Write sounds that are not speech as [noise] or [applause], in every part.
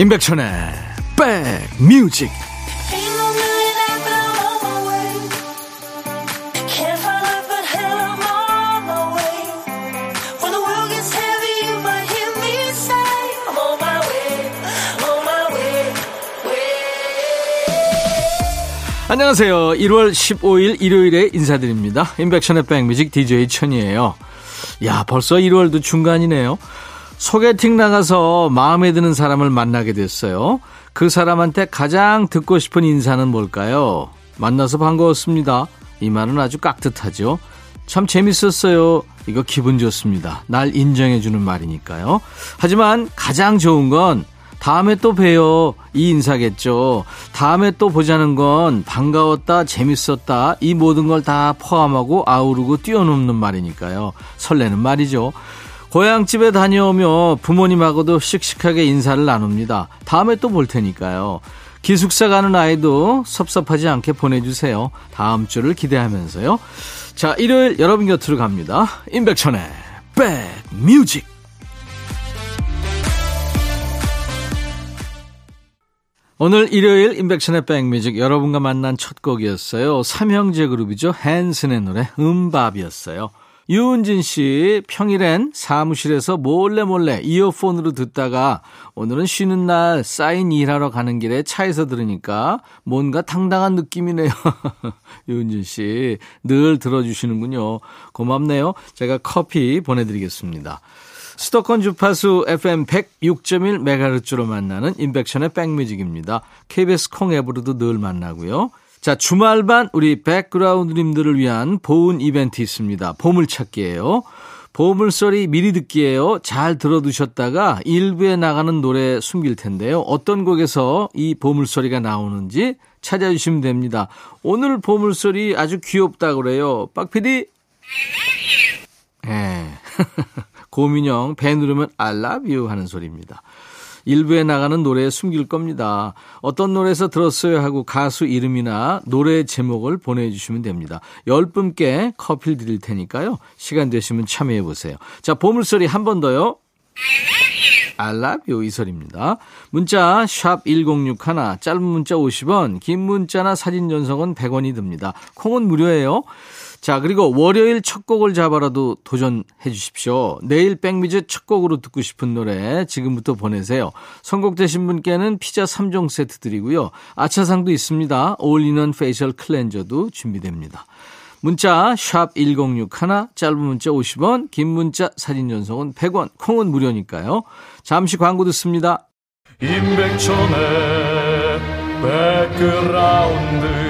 임백천의 백뮤직 안녕하세요. 1월 15일 일요일에 인사드립니다. 임백천의 백뮤직 DJ 천이에요. 야, 벌써 1월도 중간이네요. 소개팅 나가서 마음에 드는 사람을 만나게 됐어요. 그 사람한테 가장 듣고 싶은 인사는 뭘까요? 만나서 반가웠습니다. 이 말은 아주 깍듯하죠. 참 재밌었어요. 이거 기분 좋습니다. 날 인정해주는 말이니까요. 하지만 가장 좋은 건 다음에 또 봬요. 이 인사겠죠. 다음에 또 보자는 건 반가웠다, 재밌었다, 이 모든 걸 다 포함하고 아우르고 뛰어넘는 말이니까요. 설레는 말이죠. 고향집에 다녀오며 부모님하고도 씩씩하게 인사를 나눕니다. 다음에 또 볼 테니까요. 기숙사 가는 아이도 섭섭하지 않게 보내주세요. 다음 주를 기대하면서요. 자, 일요일 여러분 곁으로 갑니다. 임백천의 백뮤직. 오늘 일요일 임백천의 백뮤직 여러분과 만난 첫 곡이었어요. 삼형제 그룹이죠. 헨슨의 노래 음밥이었어요. 유은진 씨, 평일엔 사무실에서 몰래 몰래 이어폰으로 듣다가 오늘은 쉬는 날 사인 일하러 가는 길에 차에서 들으니까 뭔가 당당한 느낌이네요. [laughs] 유은진 씨, 늘 들어주시는군요. 고맙네요. 제가 커피 보내드리겠습니다. 수도권 주파수 FM 106.1MHz로 만나는 인백션의 백뮤직입니다. KBS 콩 앱으로도 늘 만나고요. 자, 주말반 우리 백그라운드님들을 위한 보훈 이벤트 있습니다. 보물찾기예요. 보물소리 미리 듣기예요. 잘 들어두셨다가 일부에 나가는 노래 숨길 텐데요. 어떤 곡에서 이 보물소리가 나오는지 찾아주시면 됩니다. 오늘 보물소리 아주 귀엽다 그래요. 빡피디? 예. [laughs] 고민형 배 누르면 I love you 하는 소리입니다. 일부에 나가는 노래에 숨길 겁니다. 어떤 노래에서 들었어요 하고 가수 이름이나 노래 제목을 보내주시면 됩니다. 열 분께 커피를 드릴 테니까요. 시간 되시면 참여해 보세요. 자, 보물소리 한 번 더요. I love you 이 소리입니다. 문자 샵 1061, 짧은 문자 50원, 긴 문자나 사진 전송은 100원이 듭니다. 콩은 무료예요. 자, 그리고 월요일 첫 곡을 잡아라도 도전해 주십시오. 내일 백미즈 첫 곡으로 듣고 싶은 노래 지금부터 보내세요. 선곡되신 분께는 피자 3종 세트 드리고요. 아차상도 있습니다. 어울리는 facial cleanser도 준비됩니다. 문자 1061, 짧은 문자 50원, 긴 문자 사진 연속은 100원, 콩은 무료니까요. 잠시 광고 듣습니다. 임백천의 백그라운드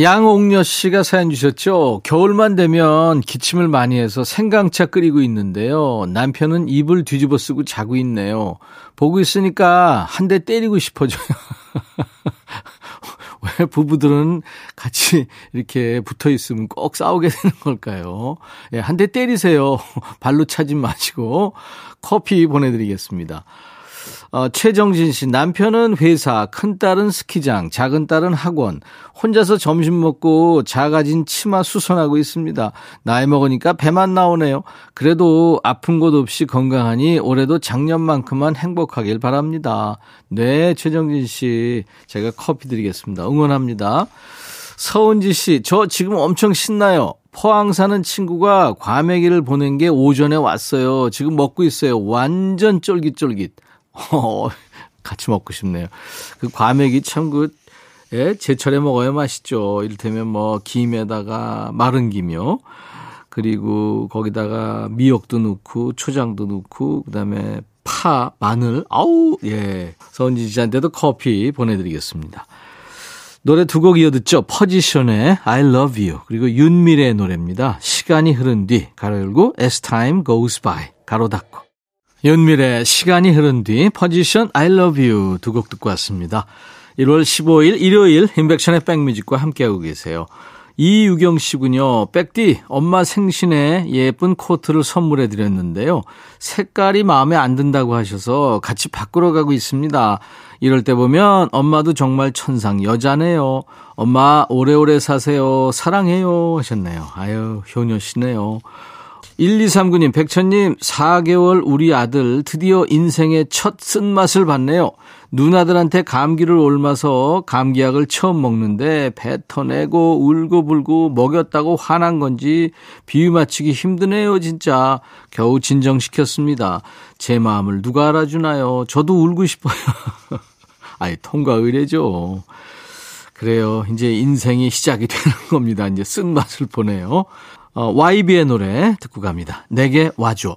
양옥녀 씨가 사연 주셨죠. 겨울만 되면 기침을 많이 해서 생강차 끓이고 있는데요. 남편은 입을 뒤집어 쓰고 자고 있네요. 보고 있으니까 한 대 때리고 싶어져요. [laughs] 왜 부부들은 같이 이렇게 붙어 있으면 꼭 싸우게 되는 걸까요? 예, 한 대 때리세요. [laughs] 발로 차지 마시고 커피 보내드리겠습니다. 어, 최정진 씨, 남편은 회사, 큰 딸은 스키장, 작은 딸은 학원. 혼자서 점심 먹고 작아진 치마 수선하고 있습니다. 나이 먹으니까 배만 나오네요. 그래도 아픈 곳 없이 건강하니 올해도 작년만큼만 행복하길 바랍니다. 네, 최정진 씨. 제가 커피 드리겠습니다. 응원합니다. 서은지 씨, 저 지금 엄청 신나요. 포항 사는 친구가 과메기를 보낸 게 오전에 왔어요. 지금 먹고 있어요. 완전 쫄깃쫄깃. [laughs] 어, 같이 먹고 싶네요. 그 과메기 참 그, 예, 제철에 먹어야 맛있죠. 이를테면 뭐, 김에다가 마른 김이요. 그리고 거기다가 미역도 넣고, 초장도 넣고, 그 다음에 파, 마늘, 아우, 예. 서은지 씨한테도 커피 보내드리겠습니다. 노래 두 곡 이어 듣죠. 퍼지션의 I love you. 그리고 윤미래의 노래입니다. 시간이 흐른 뒤, 가로 열고, as time goes by. 가로 닫고. 윤미래 시간이 흐른 뒤 퍼지션 I love you 두 곡 듣고 왔습니다. 1월 15일 일요일 인백션의 백뮤직과 함께하고 계세요. 이유경 씨군요. 백디, 엄마 생신에 예쁜 코트를 선물해 드렸는데요. 색깔이 마음에 안 든다고 하셔서 같이 바꾸러 가고 있습니다. 이럴 때 보면 엄마도 정말 천상 여자네요. 엄마 오래오래 사세요. 사랑해요. 하셨네요. 아유, 효녀시네요. 1239님, 백천님, 4개월 우리 아들 드디어 인생의 첫 쓴맛을 봤네요. 누나들한테 감기를 옮아서 감기약을 처음 먹는데 뱉어내고 울고불고 먹였다고 화난 건지 비유 맞추기 힘드네요, 진짜. 겨우 진정시켰습니다. 제 마음을 누가 알아주나요? 저도 울고 싶어요. [laughs] 아이, 통과 의례죠. 그래요. 이제 인생이 시작이 되는 겁니다. 이제 쓴맛을 보내요. 어, YB의 노래 듣고 갑니다. 내게 와줘.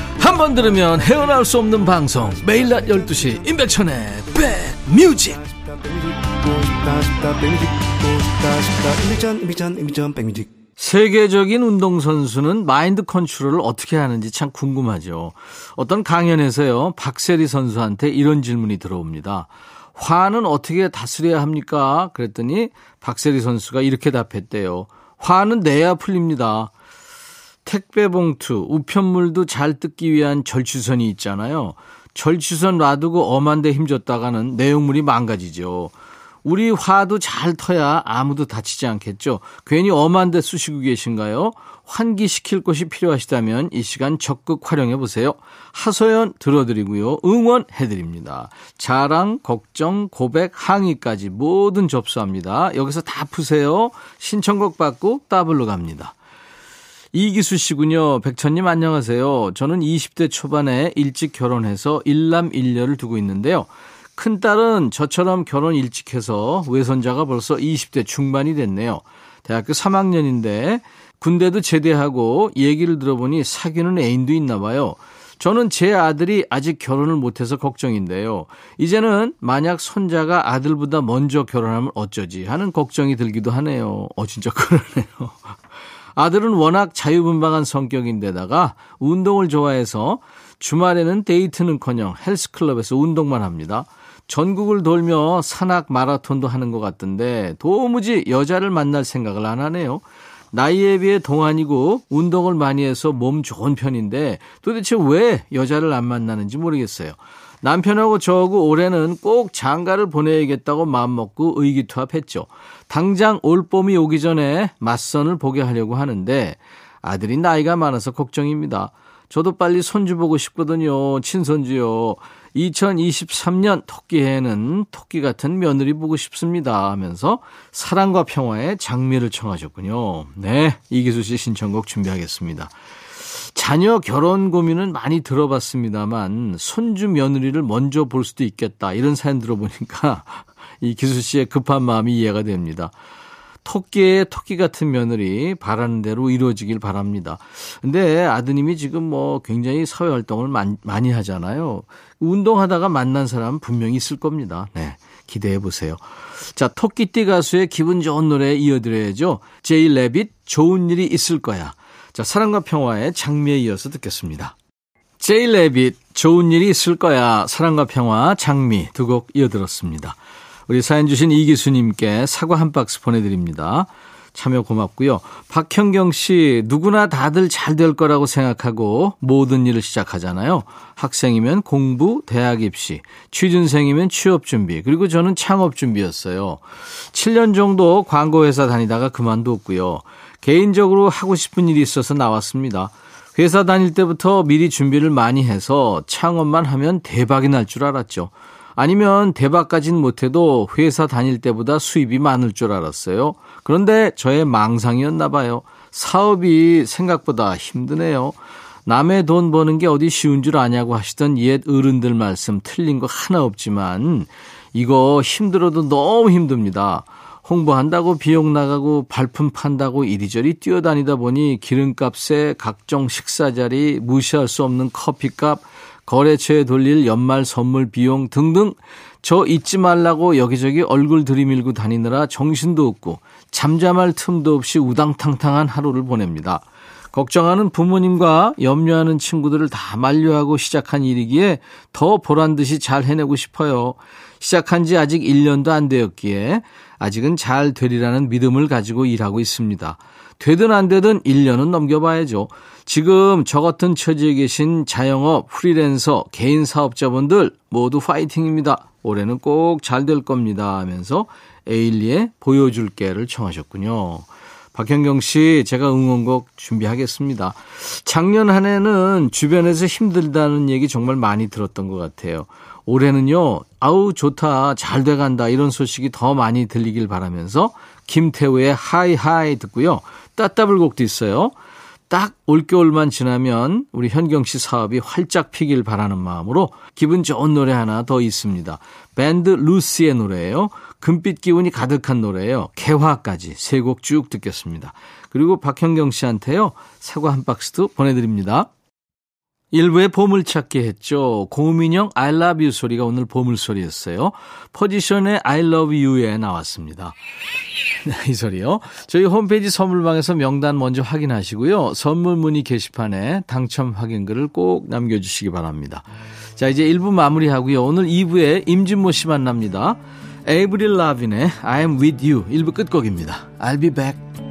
한 번 들으면 헤어나올 수 없는 방송 매일 낮 12시 임백천의 백뮤직 세계적인 운동선수는 마인드 컨트롤을 어떻게 하는지 참 궁금하죠. 어떤 강연에서요, 박세리 선수한테 이런 질문이 들어옵니다. 화는 어떻게 다스려야 합니까? 그랬더니 박세리 선수가 이렇게 답했대요. 화는 내야 풀립니다. 택배 봉투, 우편물도 잘 뜯기 위한 절취선이 있잖아요. 절취선 놔두고 엄한데 힘줬다가는 내용물이 망가지죠. 우리 화도 잘 터야 아무도 다치지 않겠죠. 괜히 엄한데 쑤시고 계신가요? 환기시킬 곳이 필요하시다면 이 시간 적극 활용해 보세요. 하소연 들어드리고요. 응원해 드립니다. 자랑, 걱정, 고백, 항의까지 모든 접수합니다. 여기서 다 푸세요. 신청곡 받고 따블로 갑니다. 이기수 씨군요. 백천님 안녕하세요. 저는 20대 초반에 일찍 결혼해서 일남 일녀를 두고 있는데요. 큰딸은 저처럼 결혼 일찍 해서 외손자가 벌써 20대 중반이 됐네요. 대학교 3학년인데 군대도 제대하고 얘기를 들어보니 사귀는 애인도 있나 봐요. 저는 제 아들이 아직 결혼을 못해서 걱정인데요. 이제는 만약 손자가 아들보다 먼저 결혼하면 어쩌지 하는 걱정이 들기도 하네요. 어, 진짜 그러네요. 아들은 워낙 자유분방한 성격인데다가 운동을 좋아해서 주말에는 데이트는커녕 헬스클럽에서 운동만 합니다. 전국을 돌며 산악 마라톤도 하는 것 같던데 도무지 여자를 만날 생각을 안 하네요. 나이에 비해 동안이고 운동을 많이 해서 몸 좋은 편인데 도대체 왜 여자를 안 만나는지 모르겠어요. 남편하고 저하고 올해는 꼭 장가를 보내야겠다고 마음먹고 의기투합했죠. 당장 올 봄이 오기 전에 맞선을 보게 하려고 하는데 아들이 나이가 많아서 걱정입니다. 저도 빨리 손주 보고 싶거든요. 친손주요. 2023년 토끼해에는 토끼 같은 며느리 보고 싶습니다 하면서 사랑과 평화의 장미를 청하셨군요. 네, 이기수 씨 신청곡 준비하겠습니다. 자녀 결혼 고민은 많이 들어봤습니다만 손주 며느리를 먼저 볼 수도 있겠다 이런 사연 들어보니까 [laughs] 이 기수 씨의 급한 마음이 이해가 됩니다. 토끼의 토끼 같은 며느리 바라는 대로 이루어지길 바랍니다. 근데 아드님이 지금 뭐 굉장히 사회 활동을 많이 하잖아요. 운동하다가 만난 사람 분명히 있을 겁니다. 네. 기대해 보세요. 자, 토끼띠 가수의 기분 좋은 노래 이어드려야죠. 제이 레빗 좋은 일이 있을 거야. 자, 사랑과 평화의 장미에 이어서 듣겠습니다. 제이 레빗 좋은 일이 있을 거야. 사랑과 평화 장미 두 곡 이어들었습니다. 우리 사연 주신 이기수님께 사과 한 박스 보내드립니다. 참여 고맙고요. 박현경 씨, 누구나 다들 잘 될 거라고 생각하고 모든 일을 시작하잖아요. 학생이면 공부, 대학 입시, 취준생이면 취업 준비, 그리고 저는 창업 준비였어요. 7년 정도 광고회사 다니다가 그만뒀고요. 개인적으로 하고 싶은 일이 있어서 나왔습니다. 회사 다닐 때부터 미리 준비를 많이 해서 창업만 하면 대박이 날 줄 알았죠. 아니면 대박까진 못해도 회사 다닐 때보다 수입이 많을 줄 알았어요. 그런데 저의 망상이었나 봐요. 사업이 생각보다 힘드네요. 남의 돈 버는 게 어디 쉬운 줄 아냐고 하시던 옛 어른들 말씀 틀린 거 하나 없지만 이거 힘들어도 너무 힘듭니다. 홍보한다고 비용 나가고 발품 판다고 이리저리 뛰어다니다 보니 기름값에 각종 식사 자리, 무시할 수 없는 커피값, 거래처에 돌릴 연말 선물 비용 등등 저 잊지 말라고 여기저기 얼굴 들이밀고 다니느라 정신도 없고 잠잠할 틈도 없이 우당탕탕한 하루를 보냅니다. 걱정하는 부모님과 염려하는 친구들을 다 만류하고 시작한 일이기에 더 보란 듯이 잘 해내고 싶어요. 시작한 지 아직 1년도 안 되었기에 아직은 잘 되리라는 믿음을 가지고 일하고 있습니다. 되든 안 되든 1년은 넘겨봐야죠. 지금 저 같은 처지에 계신 자영업, 프리랜서, 개인 사업자분들 모두 파이팅입니다. 올해는 꼭 잘 될 겁니다 하면서 에일리의 보여줄게를 청하셨군요. 박현경 씨, 제가 응원곡 준비하겠습니다. 작년 한 해는 주변에서 힘들다는 얘기 정말 많이 들었던 것 같아요. 올해는요, 아우, 좋다, 잘 돼간다, 이런 소식이 더 많이 들리길 바라면서 김태우의 High High 듣고요. 따따블 곡도 있어요. 딱 올겨울만 지나면 우리 현경 씨 사업이 활짝 피길 바라는 마음으로 기분 좋은 노래 하나 더 있습니다. 밴드 루시의 노래예요. 금빛 기운이 가득한 노래예요. 개화까지 세 곡 쭉 듣겠습니다. 그리고 박현경 씨한테요. 사과 한 박스도 보내드립니다. 일부에 보물찾기 했죠. 고민형 I love you 소리가 오늘 보물소리였어요. 포지션의 I love you에 나왔습니다. [laughs] 이 소리요. 저희 홈페이지 선물방에서 명단 먼저 확인하시고요. 선물 문의 게시판에 당첨 확인글을 꼭 남겨주시기 바랍니다. 자, 이제 1부 마무리하고요. 오늘 2부에 임진모 씨 만납니다. 에이브릴 라빈의 I'm with you 1부 끝곡입니다. I'll be back.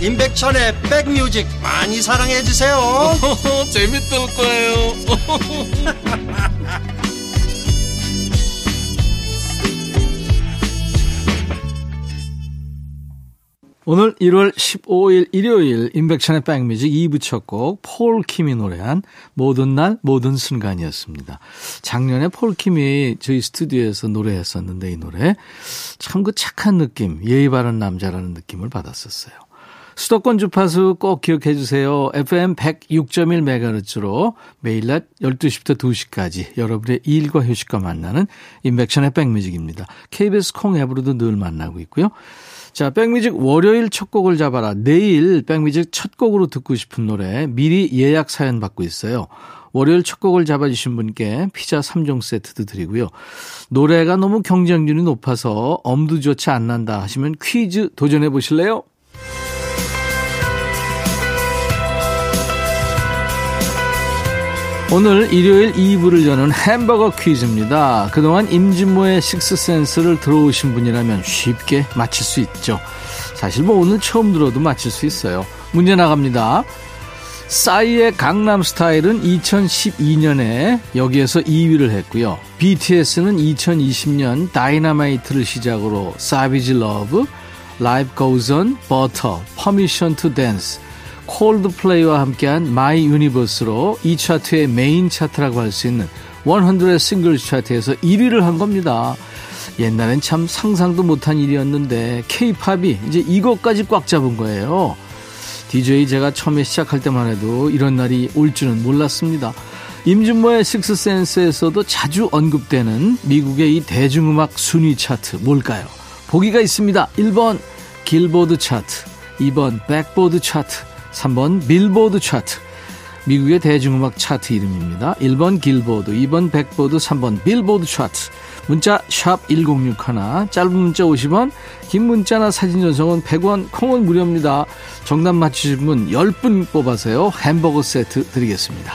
임백천의 백뮤직 많이 사랑해 주세요 [laughs] 재밌을 거예요 [laughs] 오늘 1월 15일 일요일 인백천의 백뮤직 2부 첫 곡 폴 킴이 노래한 모든 날 모든 순간이었습니다. 작년에 폴 킴이 저희 스튜디오에서 노래했었는데 이 노래 참 그 착한 느낌 예의 바른 남자라는 느낌을 받았었어요. 수도권 주파수 꼭 기억해 주세요. FM 106.1MHz로 매일 낮 12시부터 2시까지 여러분의 일과 휴식과 만나는 인백션의 백뮤직입니다. KBS 콩 앱으로도 늘 만나고 있고요. 자, 백뮤직 월요일 첫 곡을 잡아라. 내일 백뮤직 첫 곡으로 듣고 싶은 노래 미리 예약 사연 받고 있어요. 월요일 첫 곡을 잡아주신 분께 피자 3종 세트도 드리고요. 노래가 너무 경쟁률이 높아서 엄두조차 안 난다 하시면 퀴즈 도전해 보실래요? 오늘 일요일 2부를 여는 햄버거 퀴즈입니다. 그동안 임진모의 식스센스를 들어오신 분이라면 쉽게 맞힐 수 있죠. 사실 뭐 오늘 처음 들어도 맞힐 수 있어요. 문제 나갑니다. 싸이의 강남 스타일은 2012년에 여기에서 2위를 했고요. BTS는 2020년 다이너마이트를 시작으로 Savage Love, Goes On, Butter, Permission to Dance, 콜드플레이와 함께한 My Universe로 이 차트의 메인 차트라고 할 수 있는 100의 싱글 차트에서 1위를 한 겁니다. 옛날엔 참 상상도 못한 일이었는데 케이팝이 이제 이것까지 꽉 잡은 거예요. DJ 제가 처음에 시작할 때만 해도 이런 날이 올 줄은 몰랐습니다. 임진모의 식스센스에서도 자주 언급되는 미국의 이 대중음악 순위 차트 뭘까요? 보기가 있습니다. 1번 길보드 차트, 2번 백보드 차트, 3번 빌보드 차트. 미국의 대중음악 차트 이름입니다. 1번 길보드, 2번 백보드, 3번 빌보드 차트. 문자 1061, 짧은 문자 50원, 긴 문자나 사진 전송은 100원, 콩은 무료입니다. 정답 맞추신 분 10분 뽑아서요. 햄버거 세트 드리겠습니다.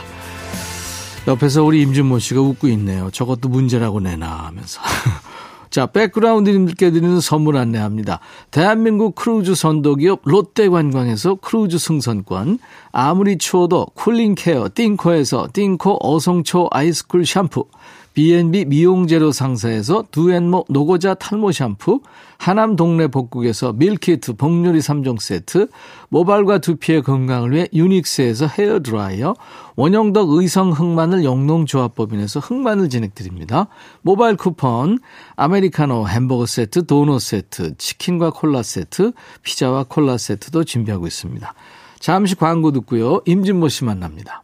옆에서 우리 임진모 씨가 웃고 있네요. 저것도 문제라고 내나 하면서. [laughs] 자, 백그라운드님들께 드리는 선물 안내합니다. 대한민국 크루즈 선도기업 롯데관광에서 크루즈 승선권, 아무리 추워도 cooling care 띵코에서 띵코 어성초 아이스쿨 샴푸, B&B 미용재료 상사에서 두앤모 노고자 탈모 샴푸, 하남 동네 복국에서 밀키트 복요리 3종 세트, 모발과 두피의 건강을 위해 유닉스에서 헤어 드라이어, 원형덕 의성 흑마늘 영농조합법인에서 흑마늘 진액 드립니다. 모바일 쿠폰, 아메리카노 햄버거 세트, 도넛 세트, 치킨과 콜라 세트, 피자와 콜라 세트도 준비하고 있습니다. 잠시 광고 듣고요. 임진모 씨 만납니다.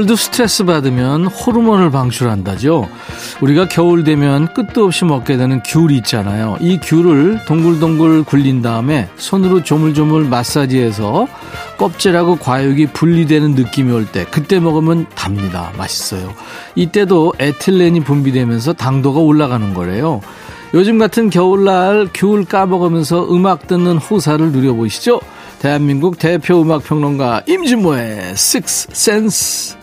식물도 스트레스 받으면 호르몬을 방출한다죠. 우리가 겨울 되면 끝도 없이 먹게 되는 귤이 있잖아요. 이 귤을 동글동글 굴린 다음에 손으로 조물조물 마사지해서 껍질하고 과육이 분리되는 느낌이 올 때 그때 먹으면 답니다. 맛있어요. 이때도 에틸렌이 분비되면서 당도가 올라가는 거래요. 요즘 같은 겨울날 귤 까먹으면서 음악 듣는 호사를 누려보시죠. 대한민국 대표 음악 평론가 임진모의 Six Sense.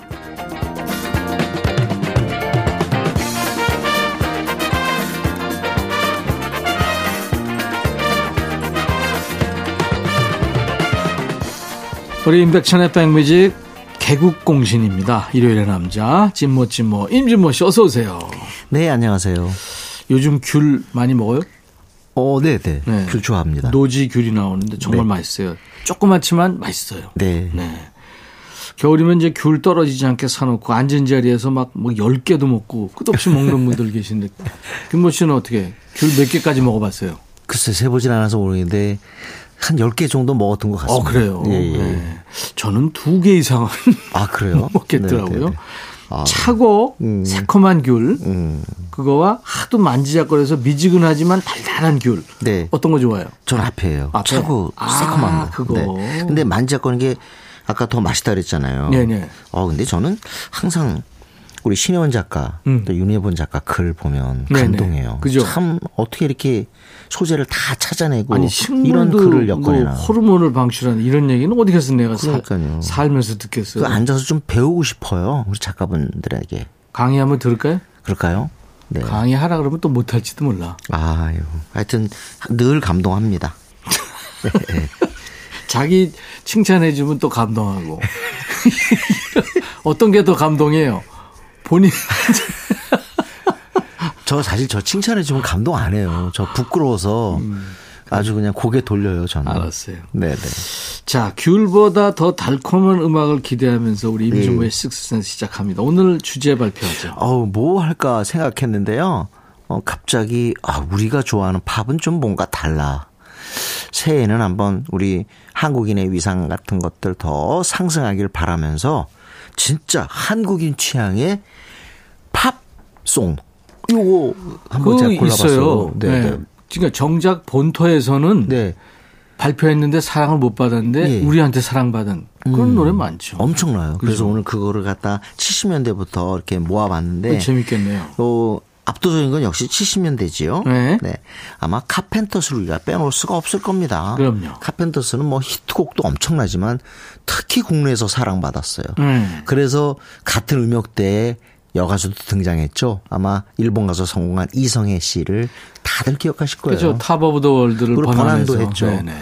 우리 임백천의 백뮤직 개국공신입니다. 일요일의 남자 찐모 찐모 임진모 씨 어서 오세요. 네, 안녕하세요. 요즘 귤 많이 먹어요? 어, 네, 네. 네. 귤 좋아합니다. 노지 귤이 나오는데 정말 네. 맛있어요. 조그맣지만 맛있어요. 네. 네. 겨울이면 이제 귤 떨어지지 않게 사놓고 앉은 자리에서 막 뭐 10개도 먹고 끝없이 먹는 분들 계신데 [laughs] 김모 씨는 어떻게 귤 몇 개까지 먹어봤어요? 글쎄, 세보진 않아서 모르겠는데, 한 10개 정도 먹었던 것 같습니다. 어, 그래요? 예, 예. 네. 저는 두 개 이상은 [laughs] 아, 그래요? 먹겠더라고요. 네, 네, 네. 아, 차고 음. 새콤한 귤 음, 그거와 하도 만지작거려서 미지근하지만 달달한 귤 네. 어떤 거 좋아요? 전 앞에요. 앞에? 차고 아, 새콤한 거. 그거. 네. 근데 만지작거리는 게 아까 더 맛있다 그랬잖아요. 네네. 어, 근데 저는 항상 우리 신혜원 작가, 음. 또 윤혜본 작가 글 보면 네네. 감동해요. 그죠? 참 어떻게 이렇게 소재를 다 찾아내고 아니 이런 식물도 글을 뭐 엮어내나. 호르몬을 방출하는 이런 얘기는 어디 가서 내가 사-. 살면서 듣겠어요. 그 앉아서 좀 배우고 싶어요. 우리 작가분들에게. 강의 한번 들을까요? 그럴까요? 네. 강의 하라 그러면 또 못할지도 몰라. 아유, 하여튼 늘 감동합니다. [laughs] 자기 칭찬해주면 또 감동하고. [laughs] 어떤 게 더 감동해요? 본인. [laughs] 저 사실 저 칭찬해 주면 감동 안 해요. 저 부끄러워서 아주 그냥 고개 돌려요, 저는. 음. 알았어요. 네네. 자, 귤보다 더 달콤한 음악을 기대하면서 우리 네. 임준모의 식스센스 시작합니다. 오늘 주제 발표하죠. 어우, 뭐 할까 생각했는데요. 어, 갑자기, 아, 우리가 좋아하는 팝은 좀 뭔가 달라. 새해에는 한번 우리 한국인의 위상 같은 것들 더 상승하길 바라면서 진짜 한국인 취향의 팝송. 요거 한번 제가 그 골라봤어요. 있어요. 네. 네. 네. 그러니까 정작 본토에서는 네. 발표했는데 사랑을 못 받았는데 예. 우리한테 사랑받은 그런 노래 많죠. 엄청나요. 그래서 그죠? 오늘 그거를 갖다 70년대부터 이렇게 모아봤는데 그거 재밌겠네요. 어, 압도적인 건 역시 70년대지요. 네. 아마 카펜터스를 우리가 빼놓을 수가 없을 겁니다. 그럼요. 카펜터스는 뭐 히트곡도 엄청나지만 특히 국내에서 사랑받았어요. 음. 그래서 같은 음역대에 여가수도 등장했죠. 아마 일본 가서 성공한 이성애 씨를 다들 기억하실 거예요. 그렇죠. Top of the World를. 번안도 했죠. 네네.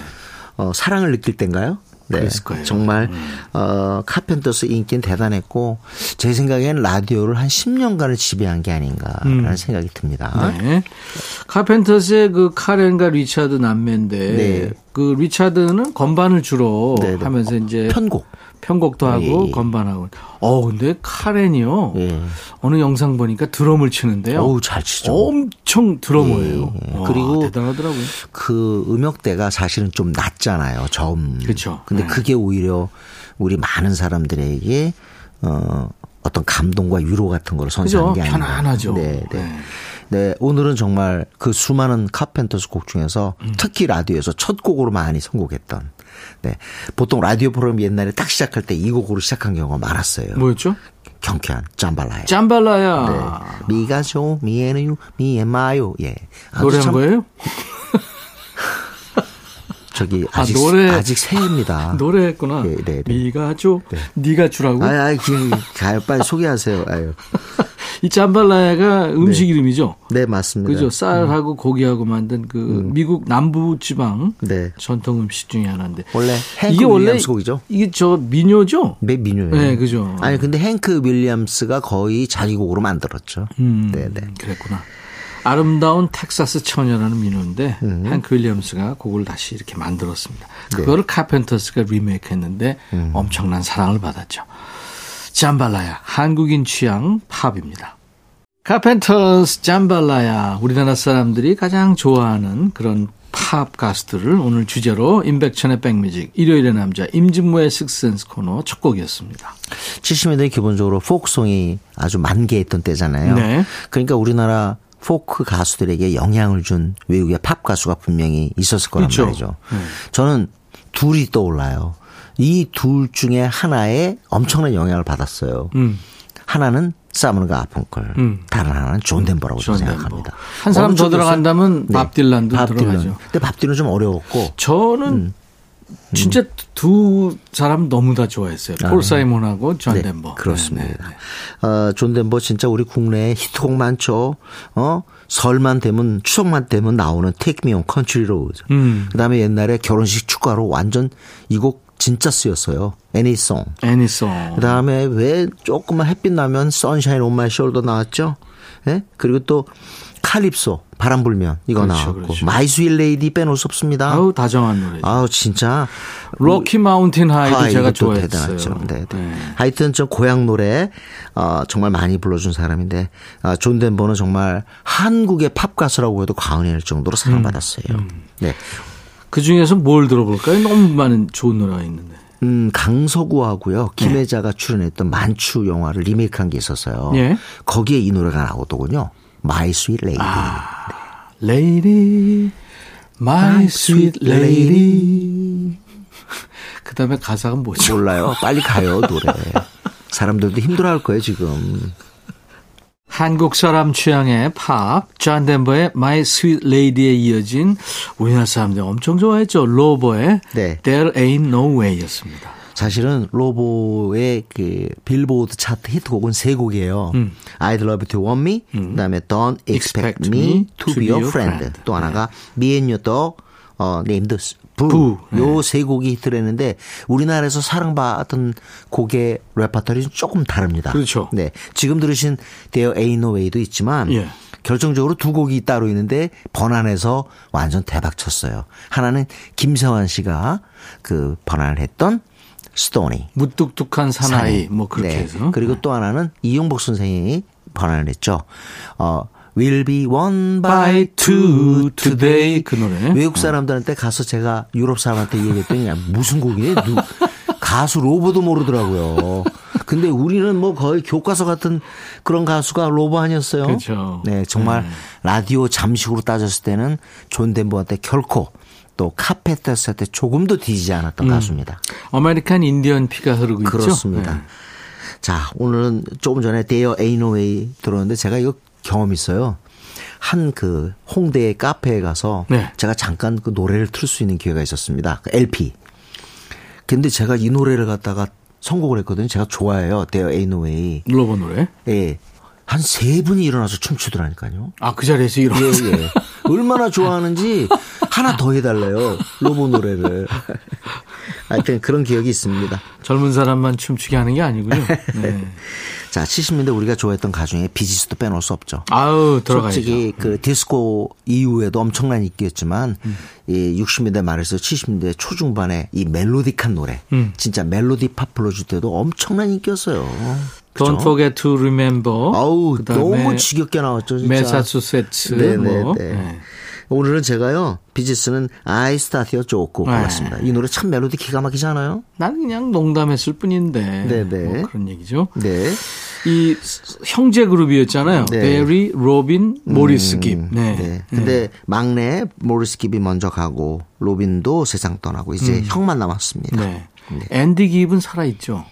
어, 사랑을 느낄 땐가요? 네. 거예요. 음. 정말 어, 카펜터스 인기는 대단했고 제 생각에는 라디오를 한 10년간을 지배한 게 아닌가라는 생각이 듭니다. 음. 네. 카펜터스의 그 카렌과 리차드 남매인데 네. 그 리차드는 건반을 주로 네, 네. 하면서 이제 편곡. 편곡도 하고 예, 예. 건반하고. 어 근데 카렌이요. 예. 어느 영상 보니까 드럼을 치는데요. 어우 잘 치죠. 엄청 드러머예요. 예. 와, 그리고 대단하더라고요. 그 음역대가 사실은 좀 낮잖아요. 저음. 그쵸. 근데 네. 그게 오히려 우리 많은 사람들에게 어 어떤 감동과 위로 같은 걸 선사하는 그죠? 게 아니라 편안하죠. 네, 네. 네. 네, 오늘은 정말 그 수많은 카펜터스 곡 중에서 음. 특히 라디오에서 첫 곡으로 많이 선곡했던 네. 보통 라디오 프로그램 옛날에 딱 시작할 때 이 곡으로 시작한 경우가 많았어요. 뭐였죠? 경쾌한 짬발라야. 짬발라야. 네. 미가 쇼, 미에누, 미에 마요. 예. 아주 노래한 참 거예요? 저기 아, 아직 노래- 아직 새해입니다. [laughs] 노래했구나. 네, 네, 네. 미가 줘. 네가 주라고. 아이, 그, 가요. 빨리 소개하세요. 아유. [laughs] 이 짬발라야가 음식 이름이죠. 네, 맞습니다. 그죠? 쌀하고 고기하고 만든 그 미국 남부 지방 네. 전통 음식 중에 하나인데. 원래 이게 원래 윌리엄스 곡이죠? 이게 저 민요죠? 매 민요예요. 네, 그죠. 아니 근데 헨크 윌리엄스가 거의 자기 곡으로 만들었죠. 음, 네, 네. 그랬구나. 아름다운 텍사스 처녀라는 민요인데 음. 헨크 윌리엄스가 곡을 다시 이렇게 만들었습니다. 네. 그거를 카펜터스가 리메이크했는데 음. 엄청난 사랑을 받았죠. 잠발라야 한국인 취향 팝입니다. 카펜터스 잠발라야 우리나라 사람들이 가장 좋아하는 그런 팝 가수들을 오늘 주제로 임백천의 백뮤직 일요일의 남자 임진모의 식센스 코너 첫 곡이었습니다. 70년대 기본적으로 포크송이 아주 만개했던 때잖아요. 네. 그러니까 우리나라 포크 가수들에게 영향을 준 외국의 팝 가수가 분명히 있었을 거란 그렇죠. 말이죠. 저는 둘이 떠올라요. 이 둘 중에 하나에 엄청난 영향을 받았어요. 음. 하나는 사이먼 앤 가펑클, 음. 다른 하나는 존 덴버라고 저는 존 덴버. 생각합니다. 한 사람 더? 들어간다면 밥 딜란도 밥 들어가죠. 딜런. 근데 밥 딜런 좀 어려웠고 저는 음. 진짜 두 사람 너무 다 좋아했어요. 폴 사이먼하고 존 네, 덴버. 그렇습니다. 네, 네, 네. 어, 존 덴버 진짜 우리 국내에 히트곡 많죠. 어? 설만 되면 추석만 되면 나오는 Take Me Home Country Road. 음. 그다음에 옛날에 결혼식 축가로 완전 이 곡 진짜 쓰였어요. Annie's Song. Annie's Song. 그다음에 왜 조금만 햇빛 나면 Sunshine on My Shoulder 나왔죠. 예? 그리고 또 칼립소 바람 불면 이거 그렇죠, 나왔고 그렇죠. My Sweet Lady 빼놓을 수 없습니다. 아우 다정한 노래죠. 아우 진짜 Rocky Mountain High도 High, 제가 좋아했어요. 대단하죠. 네, 네. 네. 하여튼 좀 고향 노래 어, 정말 많이 불러준 사람인데 어, 존 덴버는 정말 한국의 팝 가수라고 해도 과언이 아닐 정도로 사랑받았어요. 음, 네. 그 중에서 뭘 들어볼까요? 너무 많은 좋은 노래가 있는데. 음, 강서구하고요. 김혜자가 출연했던 만추 영화를 리메이크한 게 있었어요. 예. 거기에 이 노래가 나오더군요. My Sweet Lady. 아. Lady, my sweet lady. [laughs] 그 다음에 가사가 뭐죠? 몰라요. 빨리 가요, 노래. 사람들도 힘들어할 거예요, 지금. 한국 사람 취향의 팝, 존 덴버의 My Sweet Lady에 이어진 우리나라 사람들 엄청 좋아했죠. 로버의 네. There Ain't No Way였습니다. 사실은 로보의 그 빌보드 차트 히트곡은 세 곡이에요. I'd love to want me, 그다음에 Don't expect, Expect me to be your friend. 또 하나가 Me and you 또 어, named Boo. Boo. 요세 곡이 히트를 했는데 우리나라에서 사랑받던 곡의 레퍼토리는 조금 다릅니다. 그렇죠. 네. 지금 들으신 There Ain't No Way도 있지만 예. 결정적으로 두 곡이 따로 있는데 번안해서 완전 대박 쳤어요. 하나는 김세환 씨가 그 번안을 했던 스토니. 무뚝뚝한 사나이, 뭐 그렇게 네. 해서. 그리고 또 하나는 이용복 선생이 번안을 했죠. 어, Will be one by two today 그 노래. 외국 사람들한테 가서 제가 유럽 사람한테 얘기했더니 야, 무슨 곡이에요? 누, 가수 로보도 모르더라고요. 근데 우리는 뭐 거의 교과서 같은 그런 가수가 로보 아니었어요. 그렇죠. 네, 정말 네. 라디오 잠식으로 따졌을 때는 존 덴버한테 결코 또 카펜터스한테 조금도 뒤지지 않았던 가수입니다. 아메리칸 인디언 피가 흐르고 있죠. 그렇습니다. 네. 자, 오늘은 조금 전에 There Ain't No Way 들었는데 제가 이거 경험 있어요. 한 그 홍대의 카페에 가서 네. 제가 잠깐 그 노래를 틀 수 있는 기회가 있었습니다. 그 LP. 근데 제가 이 노래를 갖다가 선곡을 했거든요. 제가 좋아해요. 데어 에이노웨이. 로버 노래. 예. 한 세 분이 일어나서 춤추더라니까요. 아, 그 자리에서 이런. 예, 예. 얼마나 좋아하는지 하나 더 해달래요. 로보 노래를. 하여튼 그런 기억이 있습니다. 젊은 사람만 춤추게 하는 게 아니군요. 네. [laughs] 자, 70년대 우리가 좋아했던 가수 중에 비지스도 빼놓을 수 없죠. 아우, 들어가야죠. 솔직히 그 디스코 이후에도 엄청난 인기였지만 이 60년대 말에서 70년대 초중반에 이 멜로디한 노래, 음. 진짜 멜로디 팝 불러줄 때도 엄청난 인기였어요. Don't forget to remember. 아우 너무 지겹게 나왔죠. 진짜. 메사추세츠. 네네 뭐. 네. 네. 오늘은 제가요 비지스는 I Started a Joke 네. 골랐습니다. 이 노래 참 멜로디 기가 막히지 않아요? 난 그냥 농담했을 뿐인데. 네네. 뭐 그런 얘기죠. 네. 이 형제 그룹이었잖아요. 네. 베리, 로빈, 모리스 깁. 네. 네. 근데 막내 모리스 깁이 먼저 가고 로빈도 세상 떠나고 이제 형만 남았습니다. 네. 앤디 깁은 살아있죠.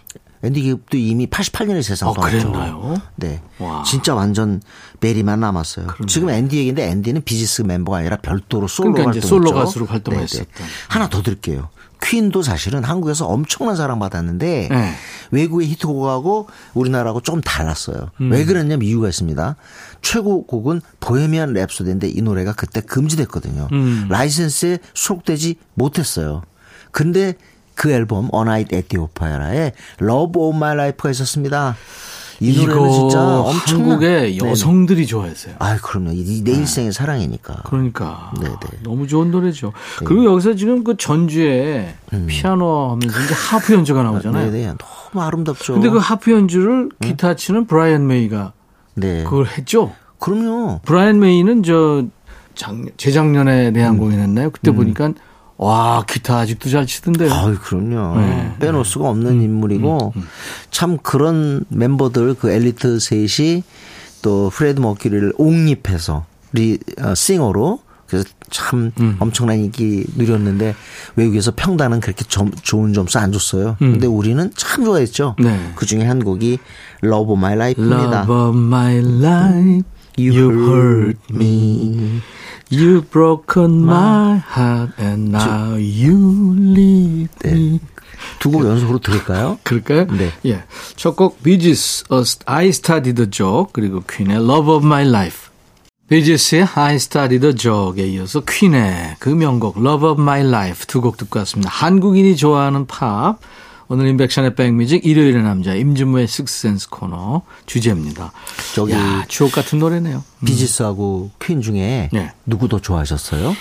앤디 깁도 이미 88년에 세상 어, 떠났죠. 그랬나요? 네. 와. 진짜 완전 베리만 남았어요. 지금 앤디 얘기인데 앤디는 비지스 멤버가 아니라 별도로 솔로 그러니까 활동했죠. 솔로 가수로 네, 활동했었던. 네. 하나 더 드릴게요. 퀸도 사실은 한국에서 엄청난 사랑받았는데 네. 외국의 히트곡하고 우리나라하고 조금 달랐어요. 음. 왜 그랬냐면 이유가 있습니다. 최고곡은 보헤미안 랩소디인데 이 노래가 그때 금지됐거든요. 음. 라이센스에 수록되지 못했어요. 근데 그 앨범 A Night at the Opera에 Love of My Life가 있었습니다. 이 노래는 진짜 엄청난 한국의 네. 여성들이 좋아했어요. 아, 그럼요. 이내 일생의 사랑이니까. 그러니까 네네. 너무 좋은 노래죠. 그리고 여기서 지금 그 전주에 피아노 하면서 이제 하프 연주가 나오잖아요. 음. 네네. 너무 아름답죠. 근데 그 하프 연주를 기타 치는 브라이언 메이가 네. 그걸 했죠. 그럼요. 브라이언 메이는 저 작, 재작년에 내한 공연했나요? 그때 보니까 와 기타 아직도 잘 치던데요. 아유, 그럼요. 네. 빼놓을 수가 없는 인물이고 참 그런 멤버들 그 엘리트 셋이 또 프레드 머큐리를 옹립해서 리 어, 싱어로 그래서 참 엄청난 인기 누렸는데 외국에서 평단은 그렇게 점- 좋은 점수 안 줬어요. 근데 우리는 참 좋아했죠. 네. 그 중에 한 곡이 Love of My Life입니다. Love of my life, you hurt me. You broken my heart and now you leave me. 두곡 연속으로 들을까요? 그럴까요? 네. 예. 첫 곡 비지스 I Studied the Joke 그리고 퀸의 Love of My Life. 비지스의 I Studied the Joke에 이어서 퀸의 그 명곡 Love of My Life 두 곡 듣고 왔습니다. 한국인이 좋아하는 팝. 오늘 인백션의 백뮤직 일요일의 남자 임진무의 식스센스 코너 주제입니다. 저기 야 추억 같은 노래네요. 비지스하고 퀸 중에 네. 누구 더 좋아하셨어요?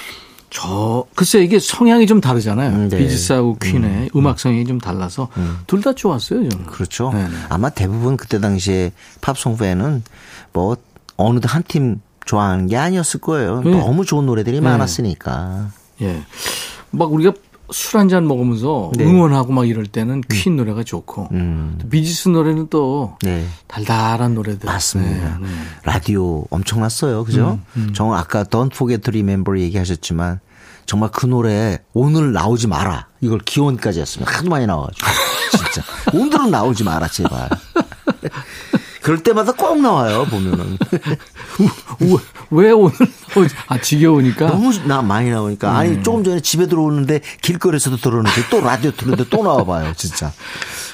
저 글쎄 이게 성향이 좀 다르잖아요. 음, 네. 비지스하고 퀸의 음. 악 성향이 좀 달라서 둘다 좋았어요. 저는. 그렇죠. 네네. 아마 대부분 그때 당시에 팝송 팬은 뭐 어느 한팀 좋아하는 게 아니었을 거예요. 네. 너무 좋은 노래들이 많았으니까. 예. 막 우리가 술 한 잔 먹으면서 네. 응원하고 막 이럴 때는 퀸 노래가 좋고 음. 또 비지스 노래는 또 네. 달달한 노래들. 맞습니다. 네, 네. 라디오 엄청났어요. 그죠? 정 아까 Don't Forget to Remember 얘기하셨지만 정말 그 노래 오늘 나오지 마라. 이걸 기원까지 했으면 하도 많이 나와가지고. 진짜. [laughs] 오늘은 나오지 마라, 제발. [laughs] 그럴 때마다 꼭 나와요, 보면은. [laughs] 우- 왜 오늘? 아 지겨우니까. 너무 나 많이 나오니까. 아니, 음. 조금 전에 집에 들어오는데 길거리에서도 들어오는데 또 라디오 듣는데 또 나와봐요, 진짜.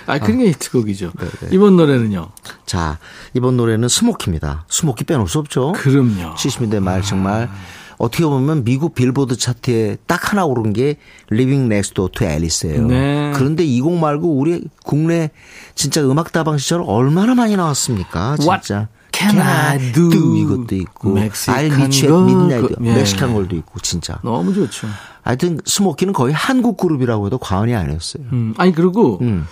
아 그게 히트곡이죠. 네, 이번 노래는요. 자, 이번 노래는 스모키입니다. 스모키 빼놓을 수 없죠. 그럼요. 70년대 말 정말 어떻게 보면 미국 빌보드 차트에 딱 하나 오른 게 Living Next Door to Alice예요. 네. 그런데 이 곡 말고 우리 국내 진짜 음악 다방 시절 얼마나 많이 나왔습니까? 진짜. can I do? 이것도 있고 midnight 그, 예. 멕시칸 Girl도 있고 진짜. 너무 좋죠. 하여튼 스모키는 거의 한국 그룹이라고 해도 과언이 아니었어요. 음, 아니 그리고 음.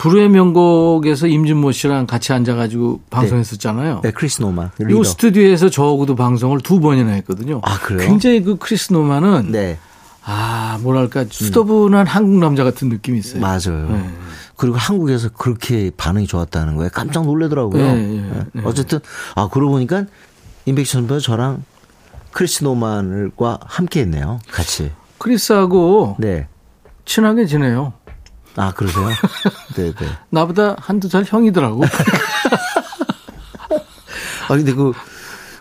불후의 명곡에서 임진모 씨랑 같이 앉아가지고 방송했었잖아요. 네, 크리스 노만 요 리더. 스튜디오에서 저하고도 방송을 두 번이나 했거든요. 아, 그래요? 굉장히 그 크리스 노만은 네, 아 뭐랄까 수더분한 한국 남자 같은 느낌이 있어요. 맞아요. 네. 그리고 한국에서 그렇게 반응이 좋았다는 거에 깜짝 놀라더라고요. 네, 네, 네. 어쨌든 아 그러고 보니까 임백천 선배 저랑 크리스 노만과 함께 했네요. 같이. 크리스하고 네. 친하게 지내요. 아 그러세요? [laughs] 네, 네. 나보다 한두 살 형이더라고. [laughs] 아 근데 그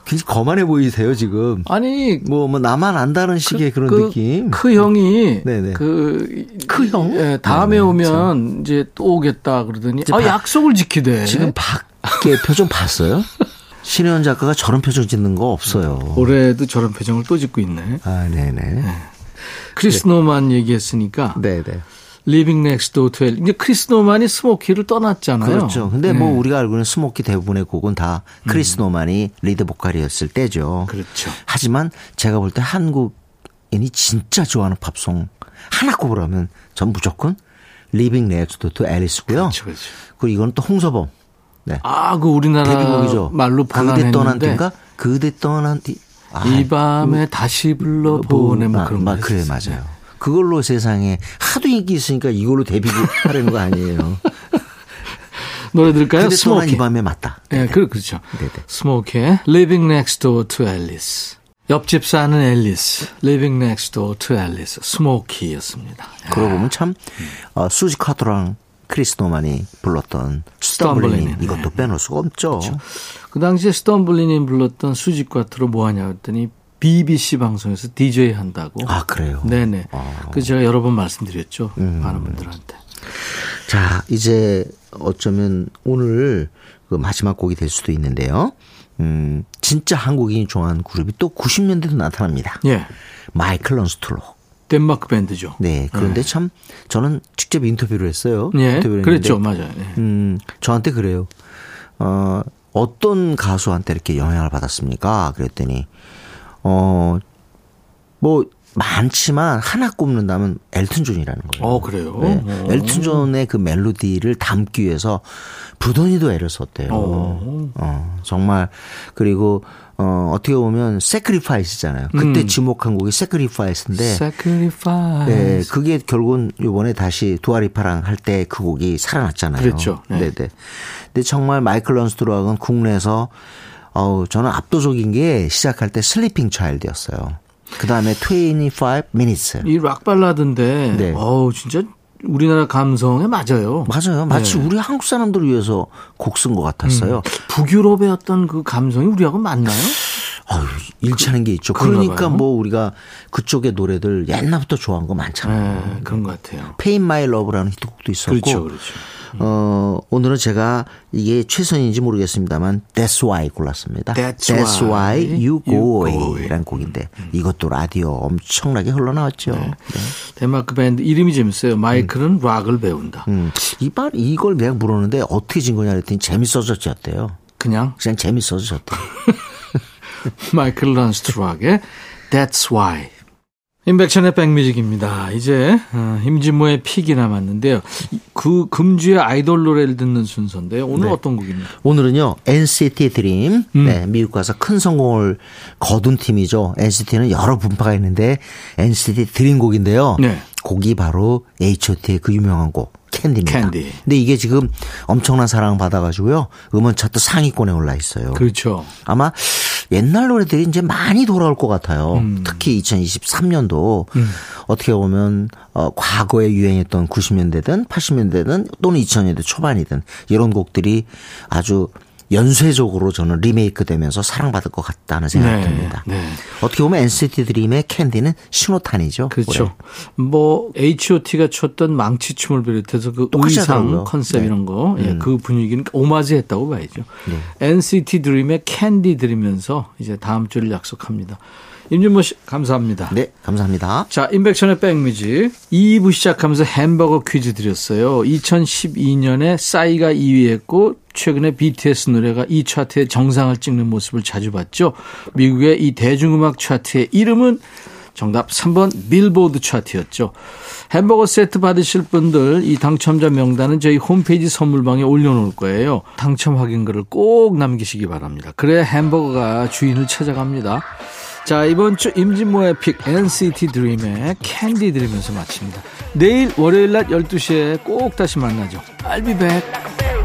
굉장히 거만해 보이세요 지금. 아니 뭐, 뭐 나만 안다는 식의 그 런 그, 느낌. 그 형이 네네. 그, 그 형? 예, 다음에 네네, 오면 이제 또 오겠다 그러더니 아 바- 약속을 지키대. 지금 밖에 표정 봤어요? [laughs] 신혜원 작가가 저런 표정 짓는 거 없어요. 올해도 저런 표정을 또 짓고 있네. 아, 네네. 크리스 노만 얘기했으니까 네네. Living Next Door to Alice. 이제 크리스 노만이 스모키를 떠났잖아요. 그렇죠. 근데 뭐 네. 우리가 알고 있는 스모키 대부분의 곡은 다 크리스 노만이 리드 보컬이었을 때죠. 그렇죠. 하지만 제가 볼 때 한국인이 진짜 좋아하는 팝송 하나 꼽으라면 전 무조건 Living Next Door to Alice고요. 그렇죠, 그렇죠. 그리고 이건 또 홍서범. 네. 아, 그 우리나라 데뷔곡이죠. 말로 그대 떠난 뒤인가? 그대 떠난 뒤. 아, 이 밤에 다시 불러 보내 뭐 그런 아, 거 그래. 맞아요. 그걸로 세상에 하도 인기 있으니까 이걸로 데뷔 [laughs] 하려는 거 아니에요. [laughs] 노래 들을까요? 스모키. 이 밤에 맞다. 예, 그, 그렇죠. 네네. 스모키의 Living Next Door to Alice. 옆집 사는 앨리스. Living Next Door to Alice. 스모키였습니다. 그러고 보면 참 어, 수지 콰트로랑 크리스 노만이 불렀던 Stumblin' In, 이것도 네. 빼놓을 수가 없죠. 그 당시에 Stumblin' In 불렀던 수지 콰트로 뭐하냐 했더니 BBC 방송에서 DJ 한다고. 아 그래요. 네네. 아. 그 제가 여러 번 말씀드렸죠. 음. 많은 분들한테. 자 이제 어쩌면 오늘 그 마지막 곡이 될 수도 있는데요. 음 진짜 한국인이 좋아하는 그룹이 또 90년대도 나타납니다. 예. Michael Learns to Rock. 덴마크 밴드죠. 네. 그런데 참 저는 직접 인터뷰를 했어요. 예. 인터뷰를 그랬죠. 맞아요. 예. 음, 저한테 그래요. 어, 어떤 가수한테 이렇게 영향을 받았습니까? 그랬더니, 어, 뭐, 많지만 하나 꼽는다면 엘튼 존이라는 거예요. 어, 그래요? 네. 어. 엘튼 존의 그 멜로디를 담기 위해서 무던히도 애를 썼대요. 어. 어, 정말 그리고 어, 어떻게 보면 Sacrifice잖아요. 그때 음. 지목한 곡이 Sacrifice인데 Sacrifice. 네, 그게 결국은 요번에 다시 두아 리파랑 할 때 그 곡이 살아났잖아요. 그랬죠. 네. 네, 네. 근데 정말 Michael Learns to Rock하고는 국내에서 어우, 저는 압도적인 게 시작할 때 Sleeping Child였어요. 그 다음에 25 minutes. 이 락 발라드인데, 네. 어우, 진짜 우리나라 감성에 맞아요. 맞아요. 마치 네. 우리 한국 사람들을 위해서 곡 쓴 것 같았어요. 북유럽의 어떤 그 감성이 우리하고 맞나요? 어휴, 일치하는 게 있죠. 그러니까 봐요. 뭐 우리가 그쪽의 노래들 옛날부터 좋아한 거 많잖아요. 네, 그런 것 같아요. Pain My Love라는 히트곡도 있었고. 그렇죠, 그렇죠. 어, 오늘은 제가 이게 최선인지 모르겠습니다만 That's Why 골랐습니다. That's Why, Why You Go Away라는 곡인데 이것도 라디오 엄청나게 흘러나왔죠. 네. 덴마크 밴드 이름이 재밌어요. 마이클은 락을 배운다. 음, 이발 이걸 내가 물었는데 어떻게 진 거냐 그랬더니 재밌어졌대요. 그냥 그냥 재밌어졌대. [laughs] Michael Learns to Rock의 That's Why. 임백천의 백뮤직입니다. 이제 어, 임진모의 pick이 남았는데요. 이- 그 금주의 아이돌 노래를 듣는 순서인데요. 오늘 네. 어떤 곡입니까? 오늘은요 NCT 드림 음. 네, 미국 가서 큰 성공을 거둔 팀이죠. NCT는 여러 분파가 있는데 NCT 드림 곡인데요. 네. 곡이 바로 H.O.T의 그 유명한 곡 캔디입니다. 캔디. 근데 이게 지금 엄청난 사랑을 받아가지고요. 음원 차트 상위권에 올라 있어요. 그렇죠. 아마 옛날 노래들이 이제 많이 돌아올 것 같아요. 음. 특히 2023년도 어떻게 보면 어, 과거에 유행했던 90년대든 80년대든 또는 2000년대 초반이든 이런 곡들이 아주 연쇄적으로 저는 리메이크 되면서 사랑받을 것 같다는 생각이 네, 듭니다. 네. 어떻게 보면 NCT 드림의 캔디는 신호탄이죠. 그렇죠. 뭐 H.O.T가 췄던 망치춤을 비롯해서 그 의상. 컨셉 네. 이런 거, 예, 그 분위기는 오마주했다고 봐야죠. 네. NCT 드림의 캔디 들으면서 이제 다음 주를 약속합니다. 임진모 씨 감사합니다. 네, 감사합니다. 자, 인백션의 백뮤직 2부 시작하면서 햄버거 퀴즈 드렸어요. 2012년에 싸이가 2위했고 최근에 BTS 노래가 이 차트에 정상을 찍는 모습을 자주 봤죠. 미국의 이 대중음악 차트의 이름은 정답 3번 빌보드 차트였죠. 햄버거 세트 받으실 분들 이 당첨자 명단은 저희 홈페이지 선물방에 올려놓을 거예요. 당첨 확인글을 꼭 남기시기 바랍니다. 그래야 햄버거가 주인을 찾아갑니다. 자, 이번 주 임진모의 pick NCT 드림의 캔디 들으면서 마칩니다. 내일 월요일 낮 12시에 꼭 다시 만나죠. Back.